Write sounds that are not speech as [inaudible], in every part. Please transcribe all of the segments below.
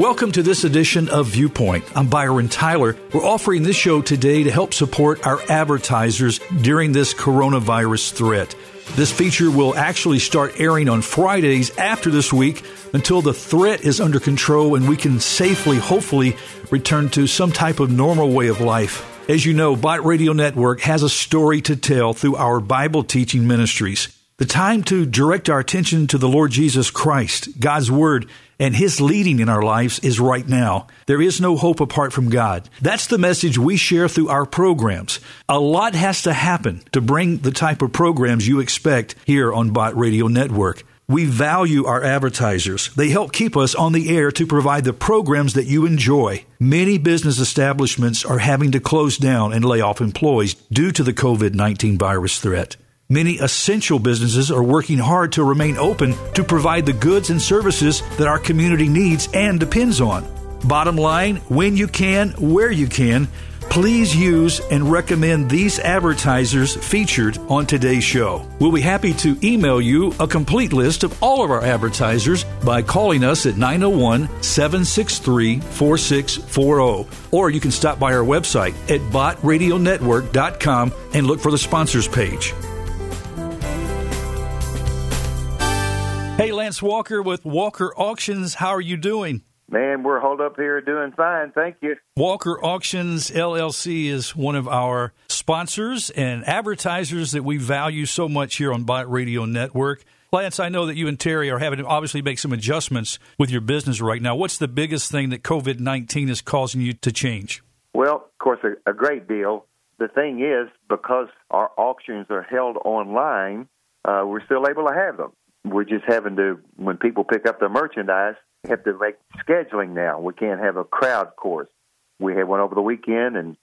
Welcome to this edition of Viewpoint. I'm Byron Tyler. We're offering this show today to help support our advertisers during this coronavirus threat. This feature will actually start airing on Fridays after this week until the threat is under control and we can safely, hopefully, return to some type of normal way of life. As you know, Bott Radio Network has a story to tell through our Bible teaching ministries. The time to direct our attention to the Lord Jesus Christ, God's Word, and His leading in our lives is right now. There is no hope apart from God. That's the message we share through our programs. A lot has to happen to bring the type of programs you expect here on Bott Radio Network. We value our advertisers. They help keep us on the air to provide the programs that you enjoy. Many business establishments are having to close down and lay off employees due to the COVID 19 virus threat. Many essential businesses are working hard to remain open to provide the goods and services that our community needs and depends on. Bottom line, when you can, where you can, please use and recommend these advertisers featured on today's show. We'll be happy to email you a complete list of all of our advertisers by calling us at 901 763 4640. Or you can stop by our website at bottradionetwork.com and look for the sponsors page. Lance Walker with Walker Auctions. How are you doing? Man, we're holed up here doing fine. Thank you. Walker Auctions LLC is one of our sponsors and advertisers that we value so much here on Bott Radio Network. Lance, I know that you and Terry are having to obviously make some adjustments with your business right now. What's the biggest thing that COVID 19 is causing you to change? Well, of course, a, a great deal. The thing is, because our auctions are held online, uh, we're still able to have them we're just having to when people pick up their merchandise have to make scheduling now. We can't have a crowd course. We had one over the weekend and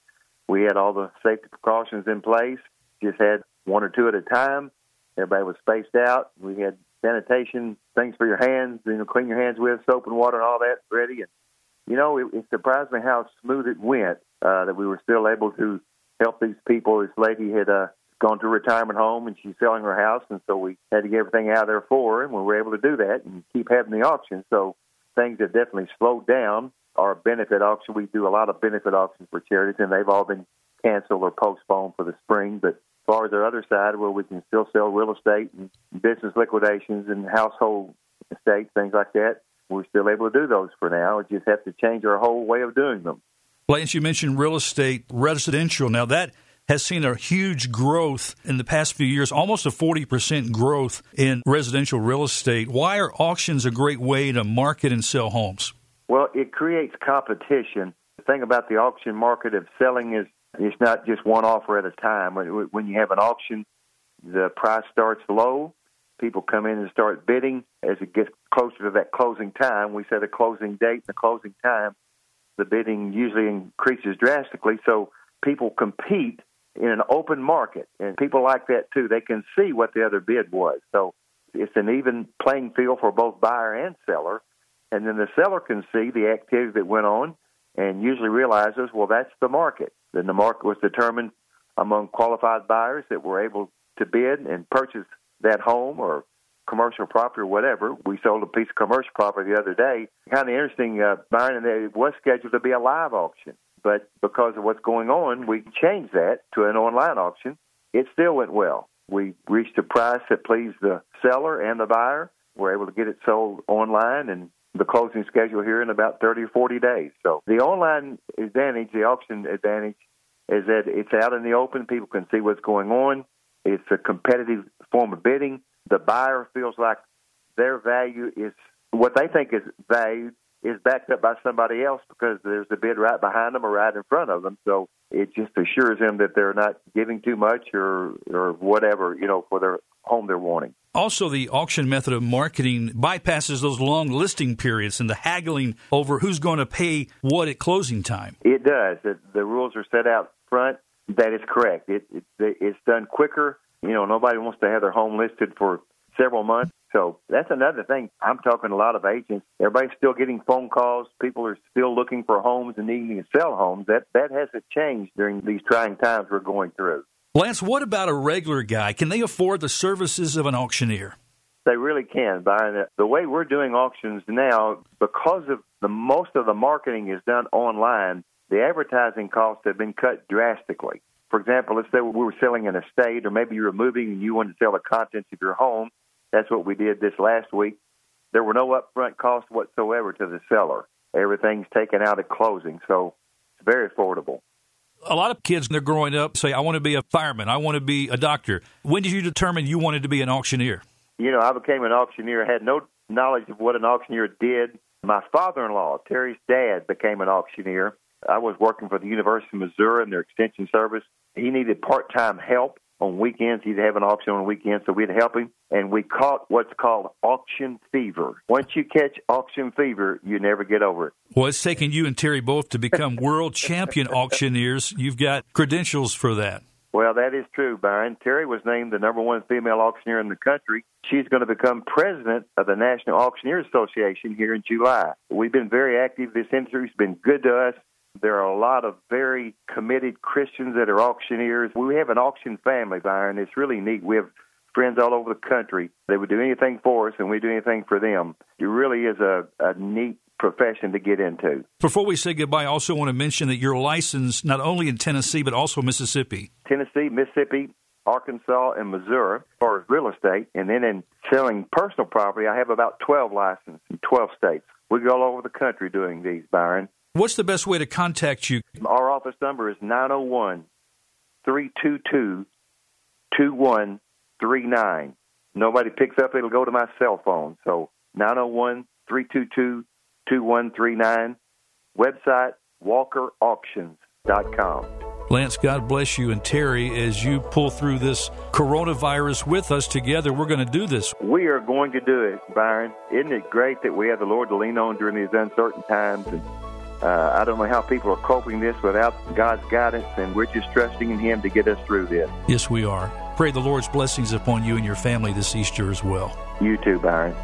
we had all the safety precautions in place. Just had one or two at a time. Everybody was spaced out. We had sanitation things for your hands you know clean your hands with soap and water and all that ready. And you know it, it surprised me how smooth it went uh, that we were still able to help these people. This lady had uh gone to a retirement home and she's selling her house, and so we had to get everything out of there for her, and we were able to do that and keep having the auction. So things have definitely slowed down. Our benefit auction, we do a lot of benefit auctions for charities, and they've all been canceled or postponed for the spring. But as far as our other side, where we can still sell real estate and business liquidations and household estates, things like that, we're still able to do those for now. We just have to change our whole way of doing them. Lance, you mentioned real estate, residential. Now that has seen a huge growth in the past few years, almost a 40% growth in residential real estate. Why are auctions a great way to market and sell homes? Well, it creates competition. The thing about the auction market of selling is it's not just one offer at a time. When you have an auction, the price starts low. People come in and start bidding. As it gets closer to that closing time, we set a closing date and a closing time. The bidding usually increases drastically. So people compete in an open market, and people like that too. They can see what the other bid was, so it's an even playing field for both buyer and seller. And then the seller can see the activity that went on, and usually realizes, well, that's the market. Then the market was determined among qualified buyers that were able to bid and purchase that home or commercial property or whatever. We sold a piece of commercial property the other day. Kind of interesting, uh, Byron, and it was scheduled to be a live auction. But because of what's going on, we changed that to an online auction. It still went well. We reached a price that pleased the seller and the buyer. We're able to get it sold online and the closing schedule here in about 30 or 40 days. So the online advantage, the auction advantage, is that it's out in the open. People can see what's going on. It's a competitive form of bidding. The buyer feels like their value is what they think is valued is backed up by somebody else because there's a bid right behind them or right in front of them. So it just assures them that they're not giving too much or or whatever you know for their home they're wanting. Also, the auction method of marketing bypasses those long listing periods and the haggling over who's going to pay what at closing time. It does. The, the rules are set out front. That is correct. It, it, it's done quicker. You know, nobody wants to have their home listed for several months. So that's another thing. I'm talking to a lot of agents. Everybody's still getting phone calls. People are still looking for homes and needing to sell homes. That that hasn't changed during these trying times we're going through. Lance, what about a regular guy? Can they afford the services of an auctioneer? They really can, Byron. The way we're doing auctions now, because of the most of the marketing is done online, the advertising costs have been cut drastically. For example, let's say we were selling an estate, or maybe you were moving and you wanted to sell the contents of your home. That's what we did this last week. There were no upfront costs whatsoever to the seller. Everything's taken out at closing, so it's very affordable. A lot of kids, when they're growing up, say, I want to be a fireman, I want to be a doctor. When did you determine you wanted to be an auctioneer? You know, I became an auctioneer, had no knowledge of what an auctioneer did. My father in law, Terry's dad, became an auctioneer. I was working for the University of Missouri in their extension service. He needed part time help on weekends. He'd have an auction on weekends, so we'd help him. And we caught what's called auction fever. Once you catch auction fever, you never get over it. Well, it's taken you and Terry both to become [laughs] world champion auctioneers. You've got credentials for that. Well, that is true, Byron. Terry was named the number one female auctioneer in the country. She's going to become president of the National Auctioneers Association here in July. We've been very active. This industry's been good to us. There are a lot of very committed Christians that are auctioneers. We have an auction family, Byron. It's really neat. We have friends all over the country. They would do anything for us, and we do anything for them. It really is a, a neat profession to get into. Before we say goodbye, I also want to mention that you're licensed not only in Tennessee, but also Mississippi. Tennessee, Mississippi, Arkansas, and Missouri for real estate. And then in selling personal property, I have about 12 licenses in 12 states. We go all over the country doing these, Byron. What's the best way to contact you? Our office number is 901 322 2139. Nobody picks up, it'll go to my cell phone. So 901 322 2139. Website walkerauctions.com. Lance, God bless you and Terry as you pull through this coronavirus with us together. We're going to do this. We are going to do it, Byron. Isn't it great that we have the Lord to lean on during these uncertain times? And uh, I don't know how people are coping this without God's guidance, and we're just trusting in Him to get us through this. Yes, we are. Pray the Lord's blessings upon you and your family this Easter as well. You too, Byron.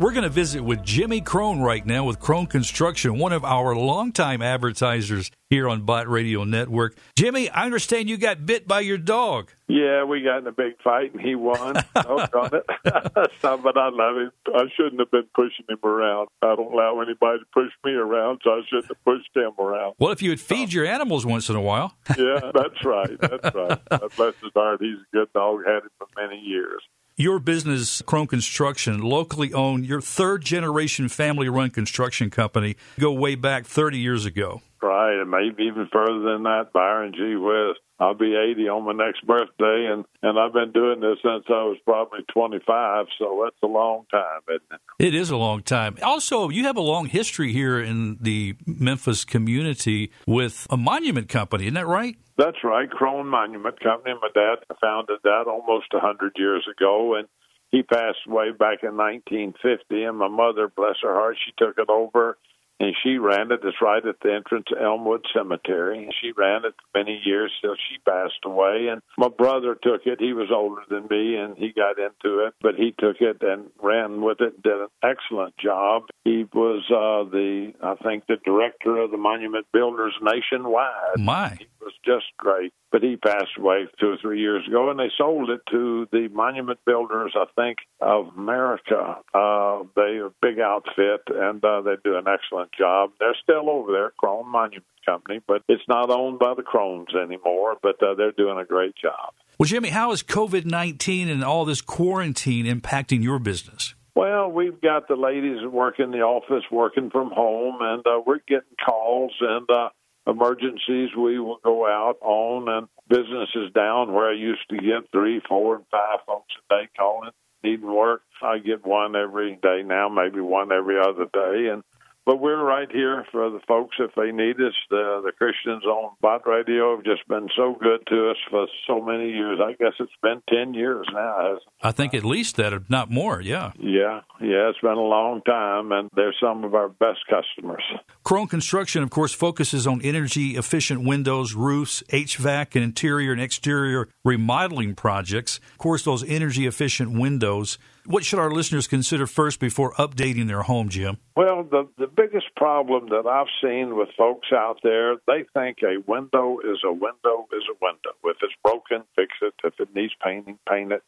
We're going to visit with Jimmy Crone right now with Crone Construction, one of our longtime advertisers here on Bott Radio Network. Jimmy, I understand you got bit by your dog. Yeah, we got in a big fight and he won. [laughs] oh, it. [laughs] but I love him. I shouldn't have been pushing him around. I don't allow anybody to push me around, so I shouldn't have pushed him around. Well, if you would feed your animals once in a while. yeah, that's right. That's right. Bless his heart. He's a good dog. Had him for many years your business, Crone Construction, locally owned, your third generation family run construction company, go way back 30 years ago. Right, and maybe even further than that, Byron G. West. I'll be 80 on my next birthday, and, and I've been doing this since I was probably 25, so that's a long time, isn't it? It is a long time. Also, you have a long history here in the Memphis community with a monument company, isn't that right? That's right, Crone Monument Company. My dad founded that almost a 100 years ago, and he passed away back in 1950. And my mother, bless her heart, she took it over and she ran it. It's right at the entrance to Elmwood Cemetery. She ran it many years till she passed away. And my brother took it. He was older than me, and he got into it, but he took it and ran with it. Did an excellent job. He was uh, the, I think, the director of the Monument Builders nationwide. My, he was just great but he passed away two or three years ago, and they sold it to the Monument Builders, I think, of America. Uh, they're a big outfit, and uh, they do an excellent job. They're still over there, Crone Monument Company, but it's not owned by the Crones anymore, but uh, they're doing a great job. Well, Jimmy, how is COVID 19 and all this quarantine impacting your business? Well, we've got the ladies that work in the office working from home, and uh, we're getting calls, and uh, emergencies we will go out on and business is down where I used to get three, four, and five folks a day calling needing work. I get one every day now, maybe one every other day, and but we're right here for the folks if they need us. The, the Christians on Bott Radio have just been so good to us for so many years. I guess it's been 10 years now. I think at least that, if not more, yeah. Yeah, yeah, it's been a long time, and they're some of our best customers. Crone Construction, of course, focuses on energy efficient windows, roofs, HVAC, and interior and exterior remodeling projects. Of course, those energy efficient windows what should our listeners consider first before updating their home, Jim? Well, the the biggest problem that I've seen with folks out there, they think a window is a window is a window. If it's broken, fix it. If it needs painting, paint it.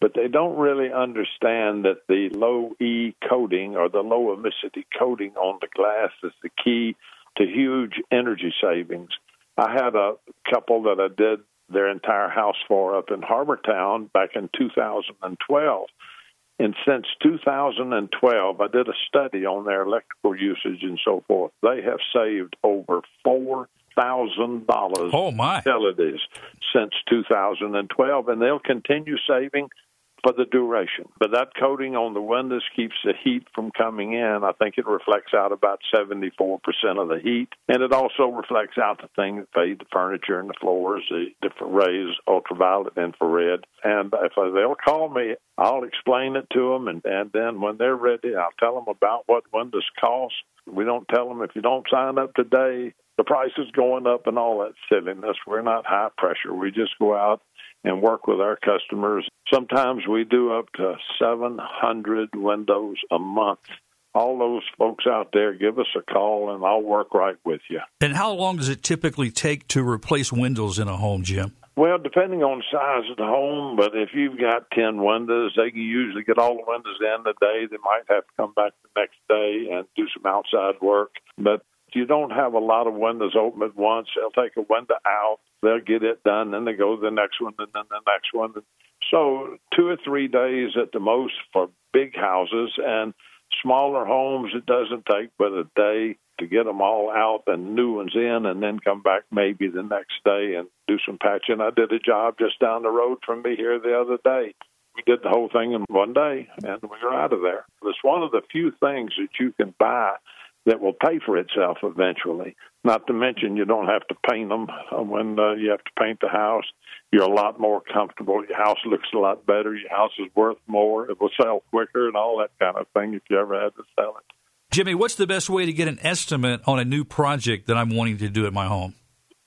but they don't really understand that the low E coating or the low emissivity coating on the glass is the key to huge energy savings. I had a couple that I did their entire house for up in Harbortown back in 2012. And since 2012, I did a study on their electrical usage and so forth. They have saved over four thousand dollars. Oh my! Utilities since 2012, and they'll continue saving for the duration. But that coating on the windows keeps the heat from coming in. I think it reflects out about 74% of the heat. And it also reflects out the things that fade the furniture and the floors, the different rays, ultraviolet, infrared. And if they'll call me, I'll explain it to them. And, and then when they're ready, I'll tell them about what windows cost. We don't tell them if you don't sign up today, the price is going up and all that silliness. We're not high pressure. We just go out and work with our customers. Sometimes we do up to 700 windows a month. All those folks out there, give us a call and I'll work right with you. And how long does it typically take to replace windows in a home, Jim? Well, depending on size of the home, but if you've got 10 windows, they can usually get all the windows in the day. They might have to come back the next day and do some outside work. But you don't have a lot of windows open at once. They'll take a window out, they'll get it done, then they go to the next one, and then the next one. So two or three days at the most for big houses and smaller homes. It doesn't take but a day to get them all out and new ones in, and then come back maybe the next day and do some patching. I did a job just down the road from me here the other day. We did the whole thing in one day, and we were out of there. It's one of the few things that you can buy that will pay for itself eventually. Not to mention, you don't have to paint them when uh, you have to paint the house. You're a lot more comfortable. Your house looks a lot better. Your house is worth more. It will sell quicker and all that kind of thing if you ever had to sell it. Jimmy, what's the best way to get an estimate on a new project that I'm wanting to do at my home?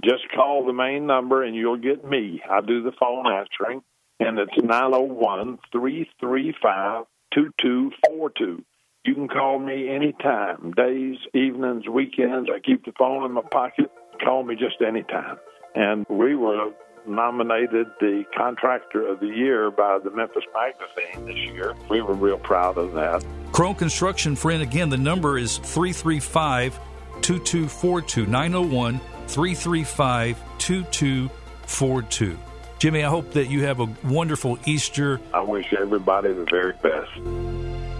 Just call the main number and you'll get me. I do the phone answering, and it's 901 335 2242. You can call me anytime, days, evenings, weekends. I keep the phone in my pocket. Call me just anytime. And we were nominated the Contractor of the Year by the Memphis Magazine this year. We were real proud of that. Crone Construction, friend, again, the number is 335 2242 901 335 2242. Jimmy, I hope that you have a wonderful Easter. I wish everybody the very best.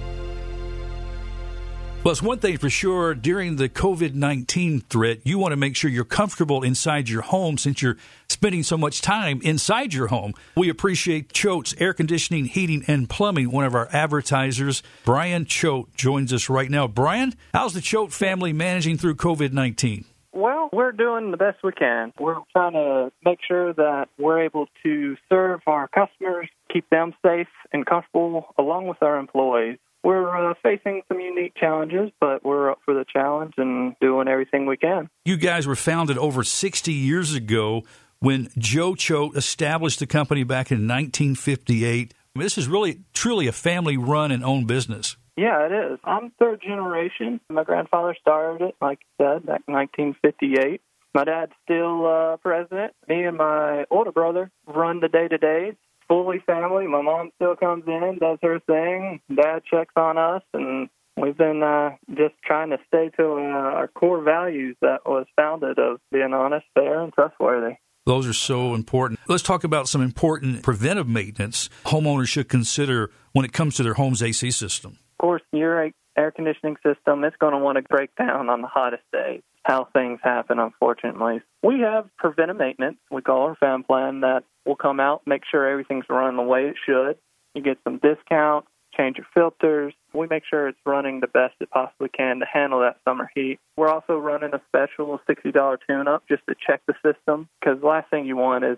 Well, it's one thing for sure. During the COVID 19 threat, you want to make sure you're comfortable inside your home since you're spending so much time inside your home. We appreciate Choate's Air Conditioning, Heating, and Plumbing. One of our advertisers, Brian Choate, joins us right now. Brian, how's the Choate family managing through COVID 19? Well, we're doing the best we can. We're trying to make sure that we're able to serve our customers, keep them safe and comfortable, along with our employees we're uh, facing some unique challenges, but we're up for the challenge and doing everything we can. You guys were founded over 60 years ago when Joe Choate established the company back in 1958. This is really, truly a family run and owned business. Yeah, it is. I'm third generation. My grandfather started it, like you said, back in 1958. My dad's still uh, president. Me and my older brother run the day to days fully family. My mom still comes in, does her thing. Dad checks on us, and we've been uh, just trying to stay to uh, our core values that was founded of being honest, fair, and trustworthy. Those are so important. Let's talk about some important preventive maintenance homeowners should consider when it comes to their home's AC system. Of course, your air conditioning system it's going to want to break down on the hottest days how things happen, unfortunately. We have preventive maintenance, we call our fan plan, that will come out, make sure everything's running the way it should. You get some discount, change your filters. We make sure it's running the best it possibly can to handle that summer heat. We're also running a special $60 tune up just to check the system because the last thing you want is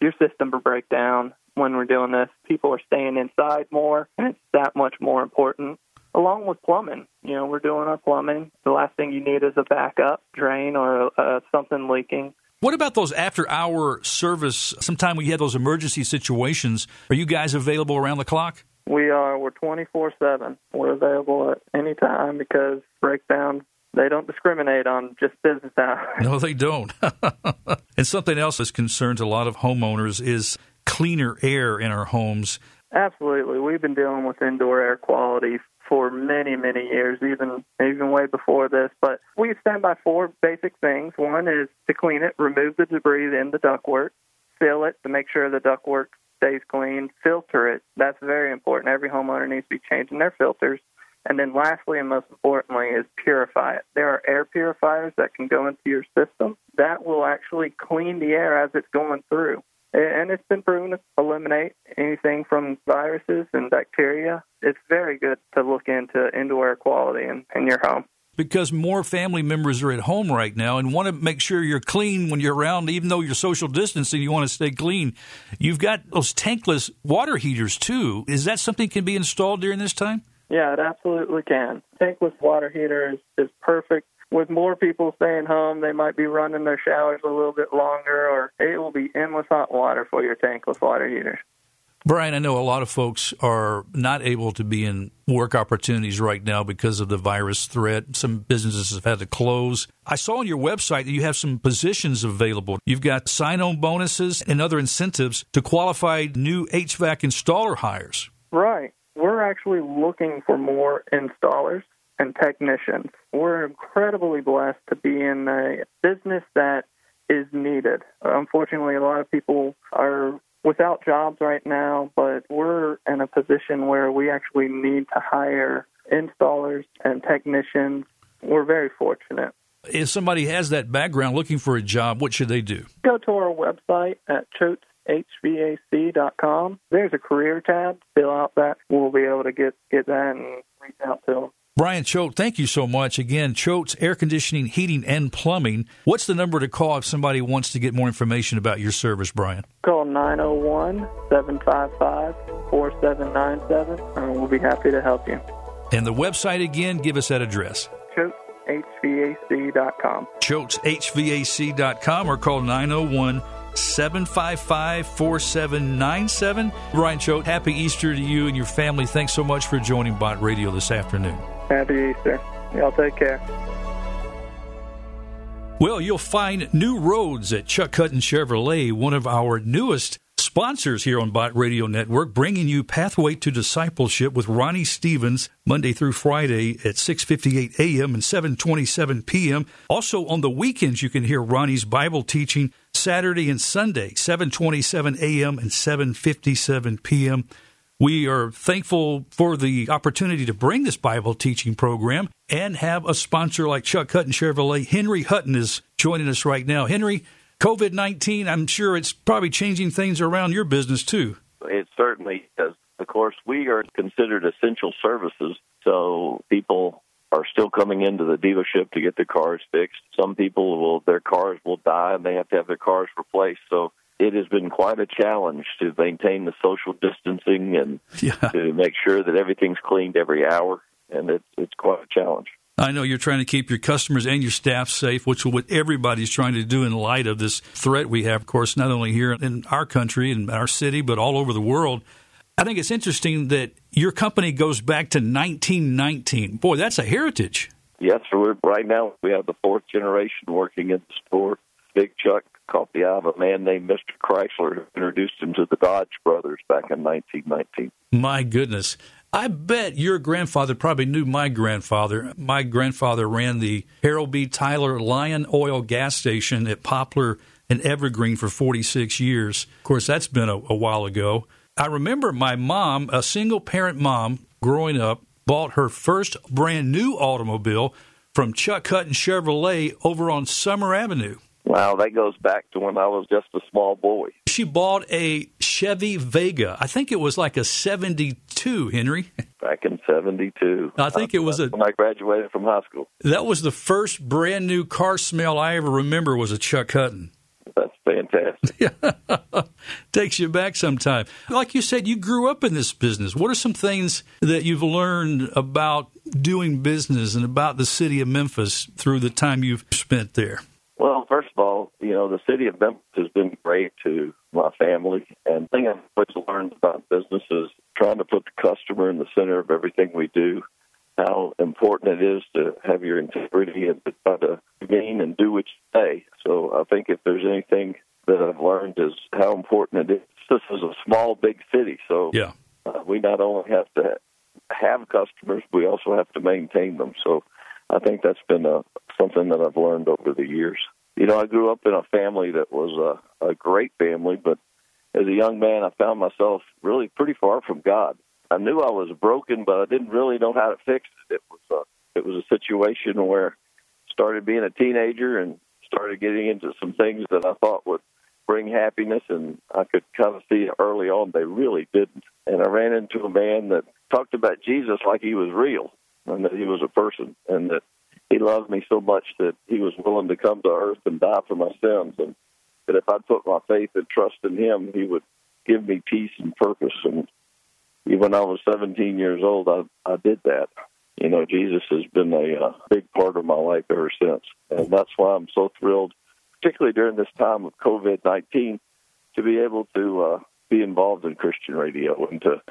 your system to break down when we're doing this. People are staying inside more, and it's that much more important along with plumbing. You know, we're doing our plumbing. The last thing you need is a backup drain or uh, something leaking. What about those after hour service? Sometime we had those emergency situations. Are you guys available around the clock? We are. We're 24 7. We're available at any time because breakdowns they don't discriminate on just business hours. No, they don't. [laughs] and something else that concerns a lot of homeowners is cleaner air in our homes. Absolutely. We've been dealing with indoor air quality for many, many years, even even way before this. But we stand by four basic things. One is to clean it, remove the debris in the ductwork, fill it to make sure the ductwork stays clean, filter it. That's very important. Every homeowner needs to be changing their filters. And then lastly and most importantly is purify it. There are air purifiers that can go into your system that will actually clean the air as it's going through. And it's been proven to eliminate anything from viruses and bacteria. It's very good to look into indoor air quality in, in your home because more family members are at home right now and want to make sure you're clean when you're around, even though you're social distancing, you want to stay clean. You've got those tankless water heaters too. Is that something can be installed during this time? Yeah, it absolutely can. Tankless water heater is, is perfect. With more people staying home, they might be running their showers a little bit longer, or it will be endless hot water for your tankless water heaters. Brian, I know a lot of folks are not able to be in work opportunities right now because of the virus threat. Some businesses have had to close. I saw on your website that you have some positions available. You've got sign on bonuses and other incentives to qualify new HVAC installer hires. Right. We're actually looking for more installers and technicians. We're incredibly blessed to be in a business that is needed. Unfortunately, a lot of people are without jobs right now, but we're in a position where we actually need to hire installers and technicians. We're very fortunate. If somebody has that background looking for a job, what should they do? Go to our website at choateshvac.com. There's a career tab. Fill out that. We'll be able to get, get that and reach out to them. Brian Choate, thank you so much. Again, Choate's Air Conditioning, Heating, and Plumbing. What's the number to call if somebody wants to get more information about your service, Brian? Call 901 755 4797, and we'll be happy to help you. And the website again, give us that address. ChoatesHVAC.com. ChoatesHVAC.com or call 901 755 4797. Brian Choate, happy Easter to you and your family. Thanks so much for joining Bott Radio this afternoon. Happy Easter. Y'all take care. Well, you'll find new roads at Chuck Hutton Chevrolet, one of our newest sponsors here on Bott Radio Network, bringing you Pathway to Discipleship with Ronnie Stevens Monday through Friday at 6:58 a.m. and 7:27 p.m. Also on the weekends, you can hear Ronnie's Bible teaching Saturday and Sunday, 7:27 a.m. and 7:57 p.m. We are thankful for the opportunity to bring this Bible teaching program and have a sponsor like Chuck Hutton Chevrolet. Henry Hutton is joining us right now. Henry, COVID 19, I'm sure it's probably changing things around your business too. It certainly is. Of course, we are considered essential services, so people are still coming into the dealership to get their cars fixed. Some people will, their cars will die and they have to have their cars replaced. So it has been quite a challenge to maintain the social distancing and yeah. to make sure that everything's cleaned every hour, and it's it's quite a challenge. I know you're trying to keep your customers and your staff safe, which is what everybody's trying to do in light of this threat we have, of course, not only here in our country and our city, but all over the world. I think it's interesting that your company goes back to 1919. Boy, that's a heritage. Yes, sir. Right now, we have the fourth generation working in the store. Big Chuck caught the eye of a man named Mr. Chrysler who introduced him to the Dodge brothers back in 1919. My goodness. I bet your grandfather probably knew my grandfather. My grandfather ran the Harold B. Tyler Lion Oil gas station at Poplar and Evergreen for 46 years. Of course, that's been a, a while ago. I remember my mom, a single parent mom growing up, bought her first brand new automobile from Chuck Hutton Chevrolet over on Summer Avenue. Wow, that goes back to when I was just a small boy. She bought a Chevy Vega. I think it was like a 72, Henry. Back in 72. I think it was a when I graduated from high school. That was the first brand new car smell I ever remember was a Chuck Hutton. That's fantastic. [laughs] Takes you back sometime. Like you said, you grew up in this business. What are some things that you've learned about doing business and about the city of Memphis through the time you've spent there? Well, first of all, you know, the city of Memphis has been great to my family. And the thing I've always learned about business is trying to put the customer in the center of everything we do, how important it is to have your integrity and to try to gain and do what you say. So I think if there's anything that I've learned is how important it is. This is a small, big city. So yeah Uh, we not only have to have customers, we also have to maintain them. So I think that's been a, something that I've learned over the years. You know, I grew up in a family that was a, a great family, but as a young man, I found myself really pretty far from God. I knew I was broken, but I didn't really know how to fix it. It was a, it was a situation where I started being a teenager and started getting into some things that I thought would bring happiness, and I could kind of see early on they really didn't. And I ran into a man that talked about Jesus like he was real and that he was a person and that he loved me so much that he was willing to come to earth and die for my sins and that if I'd put my faith and trust in him, he would give me peace and purpose. And even when I was 17 years old, I, I did that. You know, Jesus has been a, a big part of my life ever since. And that's why I'm so thrilled, particularly during this time of COVID 19, to be able to uh, be involved in Christian radio and to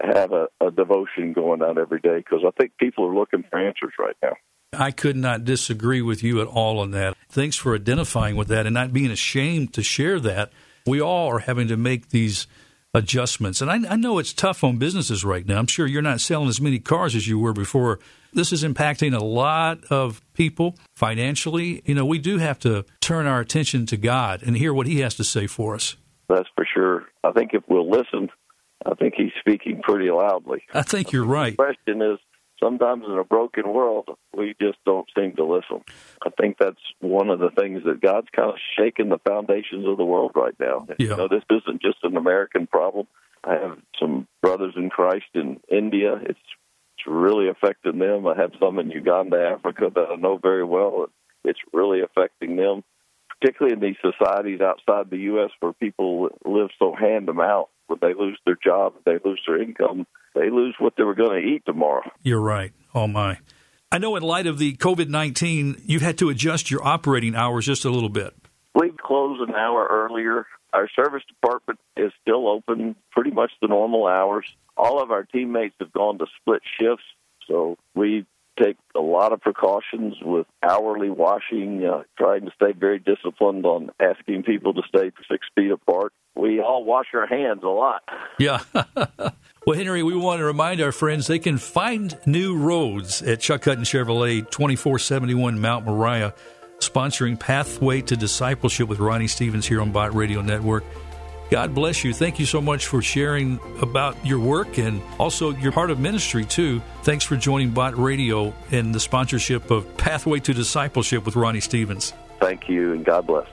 have a, a devotion going on every day because I think people are looking for answers right now. I could not disagree with you at all on that. Thanks for identifying with that and not being ashamed to share that. We all are having to make these adjustments. And I, I, know it's tough on businesses right now. I'm sure you're not selling as many cars as you were before. This is impacting a lot of people financially. You know, we do have to turn our attention to God and hear what He has to say for us. That's for sure. I think if we'll listen, I think He's speaking pretty loudly. I think you're right. The question is, sometimes in a broken world, we just don't seem to listen. I think that's one of the things that God's kind of shaking the foundations of the world right now. Yeah. You know, this isn't just an American problem. I have some brothers in Christ in India. It's it's really affecting them. I have some in Uganda, Africa that I know very well. It's really affecting them, particularly in these societies outside the U.S. where people live so hand to mouth. When they lose their job, they lose their income they lose what they were going to eat tomorrow. You're right. Oh, my. I know in light of the COVID 19, you've had to adjust your operating hours just a little bit. We close an hour earlier. Our service department is still open pretty much the normal hours. All of our teammates have gone to split shifts, so we take a lot of precautions with hourly washing, uh, trying to stay very disciplined on asking people to stay six feet apart. We all wash our hands a lot. Yeah. [laughs] Well, Henry, we want to remind our friends they can find new roads at Chuck Hutton Chevrolet, 2471 Mount Moriah, sponsoring Pathway to Discipleship with Ronnie Stevens here on Bott Radio Network. God bless you. Thank you so much for sharing about your work and also your part of ministry, too. Thanks for joining Bott Radio in the sponsorship of Pathway to Discipleship with Ronnie Stevens. Thank you, and God bless.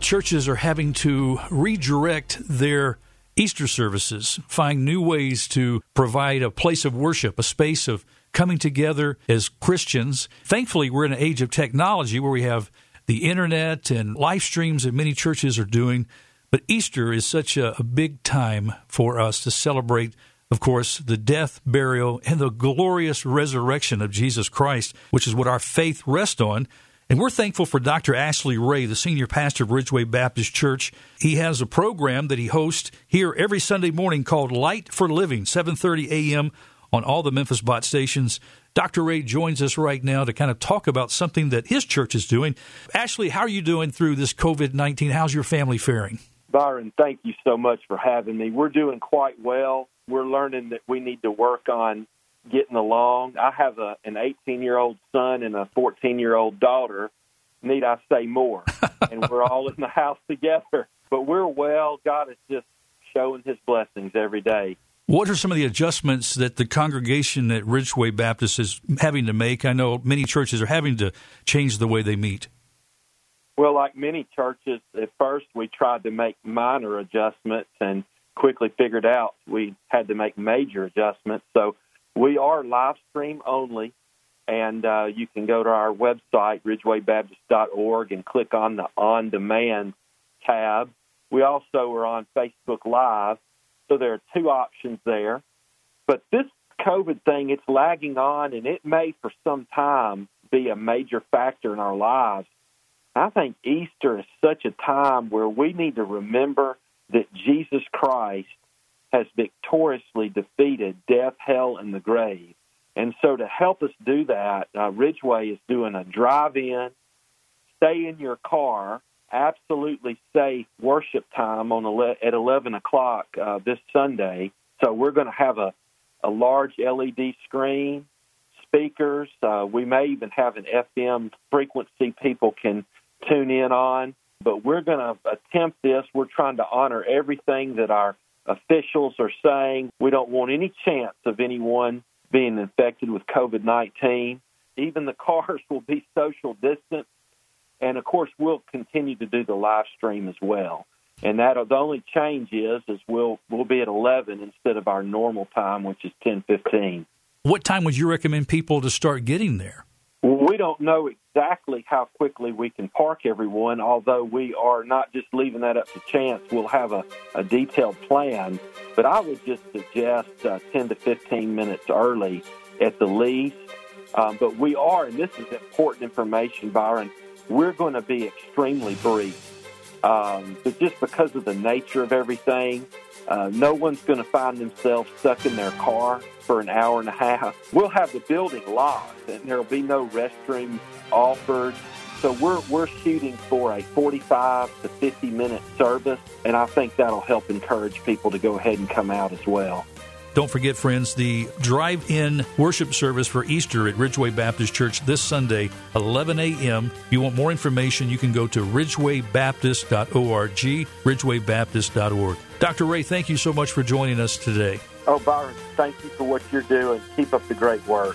Churches are having to redirect their Easter services, find new ways to provide a place of worship, a space of coming together as Christians. Thankfully, we're in an age of technology where we have the internet and live streams that many churches are doing. But Easter is such a, a big time for us to celebrate of course, the death, burial, and the glorious resurrection of Jesus Christ, which is what our faith rests on. And we're thankful for Dr. Ashley Ray, the senior pastor of Ridgeway Baptist Church. He has a program that he hosts here every Sunday morning called Light for Living, 7:30 a.m. on all the Memphis Bott stations. Dr. Ray joins us right now to kind of talk about something that his church is doing. Ashley, how are you doing through this COVID-19? How's your family faring? Byron, thank you so much for having me. We're doing quite well. We're learning that we need to work on getting along. I have a, an 18 year old son and a 14 year old daughter. Need I say more? [laughs] and we're all in the house together. But we're well. God is just showing His blessings every day. What are some of the adjustments that the congregation at Ridgeway Baptist is having to make? I know many churches are having to change the way they meet. Well, like many churches, at first we tried to make minor adjustments and quickly figured out we had to make major adjustments. So we are live stream only, and uh, you can go to our website, ridgewaybaptist.org, and click on the On Demand tab. We also are on Facebook Live, so there are two options there. But this COVID thing, it's lagging on, and it may for some time be a major factor in our lives. I think Easter is such a time where we need to remember that Jesus Christ has victoriously defeated death, hell, and the grave. And so, to help us do that, uh, Ridgeway is doing a drive in, stay in your car, absolutely safe worship time on ele- at 11 o'clock uh, this Sunday. So we're going to have a, a large LED screen, speakers. Uh, we may even have an FM frequency people can tune in on. But we're going to attempt this. We're trying to honor everything that our officials are saying. We don't want any chance of anyone being infected with COVID 19. Even the [laughs] cars will be social distance. And of course, we'll continue to do the live stream as well. And that the only change is is we'll we'll be at 11 instead of our normal time, which is 10:15. What time would you recommend people to start getting there? We don't know exactly how quickly we can park everyone, although we are not just leaving that up to chance. We'll have a, a detailed plan, but I would just suggest uh, 10 to 15 minutes early at the least. Um, but we are, and this is important information, Byron, we're going to be extremely brief. Um, but just because of the nature of everything, uh, no one's going to find themselves stuck in their car for an hour and a half. We'll have the building locked, and there'll be no restroom offered. So we're we're shooting for a 45 to 50 minute service, and I think that'll help encourage people to go ahead and come out as well. Don't forget, friends, the drive in worship service for Easter at Ridgeway Baptist Church this Sunday, 11 a.m. If you want more information, you can go to ridgewaybaptist.org, ridgewaybaptist.org. Dr. Ray, thank you so much for joining us today. Oh, Byron, thank you for what you're doing. Keep up the great work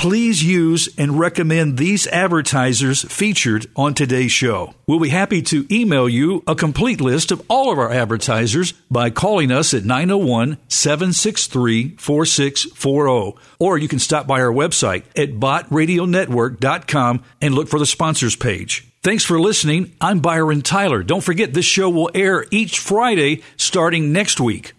please use and recommend these advertisers featured on today's show. We'll be happy to email you a complete list of all of our advertisers by calling us at 901 763 4640. Or you can stop by our website at bottradionetwork.com and look for the sponsors page. Thanks for listening. I'm Byron Tyler. Don't forget this show will air each Friday starting next week.